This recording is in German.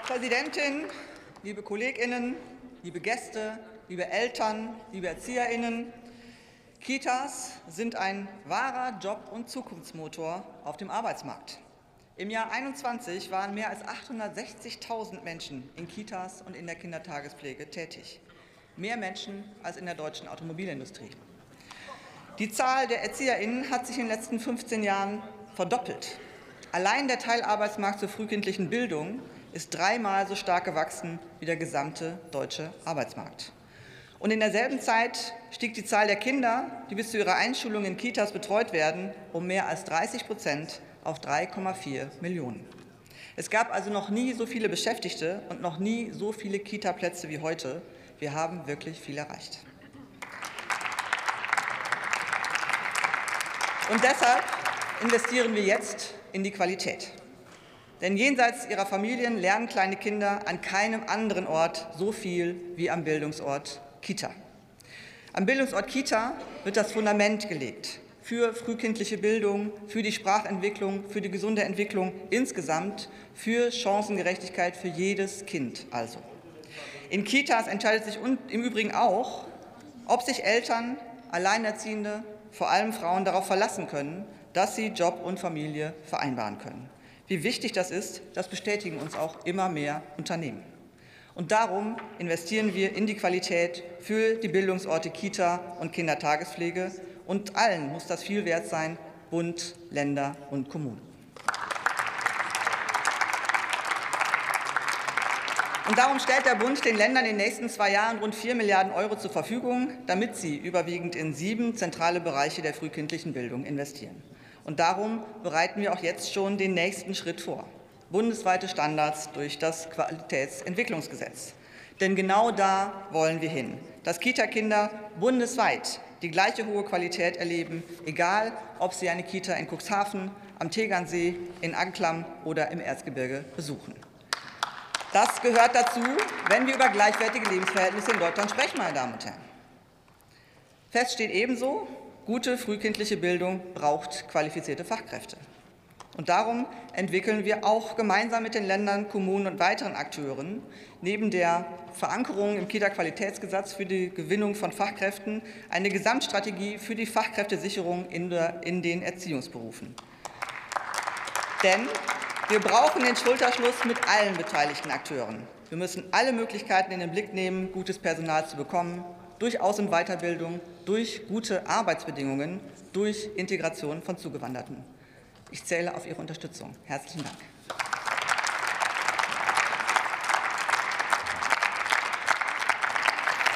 Präsidentin, liebe Kolleginnen, liebe Gäste, liebe Eltern, liebe Erzieherinnen, Kitas sind ein wahrer Job- und Zukunftsmotor auf dem Arbeitsmarkt. Im Jahr 2021 waren mehr als 860.000 Menschen in Kitas und in der Kindertagespflege tätig. Mehr Menschen als in der deutschen Automobilindustrie. Die Zahl der ErzieherInnen hat sich in den letzten 15 Jahren verdoppelt. Allein der Teilarbeitsmarkt zur frühkindlichen Bildung ist dreimal so stark gewachsen wie der gesamte deutsche Arbeitsmarkt. Und in derselben Zeit stieg die Zahl der Kinder, die bis zu ihrer Einschulung in Kitas betreut werden, um mehr als 30 Prozent auf 3,4 Millionen. Es gab also noch nie so viele Beschäftigte und noch nie so viele Kita-Plätze wie heute. Wir haben wirklich viel erreicht. Und deshalb investieren wir jetzt in die Qualität. Denn jenseits ihrer Familien lernen kleine Kinder an keinem anderen Ort so viel wie am Bildungsort Kita. Am Bildungsort Kita wird das Fundament gelegt für frühkindliche Bildung, für die Sprachentwicklung, für die gesunde Entwicklung insgesamt, für Chancengerechtigkeit für jedes Kind also. In Kitas entscheidet sich im Übrigen auch, ob sich Eltern, Alleinerziehende, vor allem Frauen darauf verlassen können, dass sie Job und Familie vereinbaren können. Wie wichtig das ist, das bestätigen uns auch immer mehr Unternehmen. Und darum investieren wir in die Qualität für die Bildungsorte Kita und Kindertagespflege. Und allen muss das viel wert sein, Bund, Länder und Kommunen. Und darum stellt der Bund den Ländern in den nächsten zwei Jahren rund 4 Milliarden Euro zur Verfügung, damit sie überwiegend in sieben zentrale Bereiche der frühkindlichen Bildung investieren. Und darum bereiten wir auch jetzt schon den nächsten Schritt vor bundesweite Standards durch das Qualitätsentwicklungsgesetz. Denn genau da wollen wir hin, dass Kita-Kinder bundesweit die gleiche hohe Qualität erleben, egal ob sie eine Kita in Cuxhaven, am Tegernsee, in Anklam oder im Erzgebirge besuchen. Das gehört dazu, wenn wir über gleichwertige Lebensverhältnisse in Deutschland sprechen, meine Damen und Herren. Fest steht ebenso, gute frühkindliche Bildung braucht qualifizierte Fachkräfte. Und darum entwickeln wir auch gemeinsam mit den Ländern, Kommunen und weiteren Akteuren neben der Verankerung im Kita-Qualitätsgesetz für die Gewinnung von Fachkräften eine Gesamtstrategie für die Fachkräftesicherung in, der, in den Erziehungsberufen. Denn wir brauchen den Schulterschluss mit allen beteiligten Akteuren. Wir müssen alle Möglichkeiten in den Blick nehmen, gutes Personal zu bekommen, durch Aus- und Weiterbildung, durch gute Arbeitsbedingungen, durch Integration von Zugewanderten. Ich zähle auf Ihre Unterstützung. Herzlichen Dank.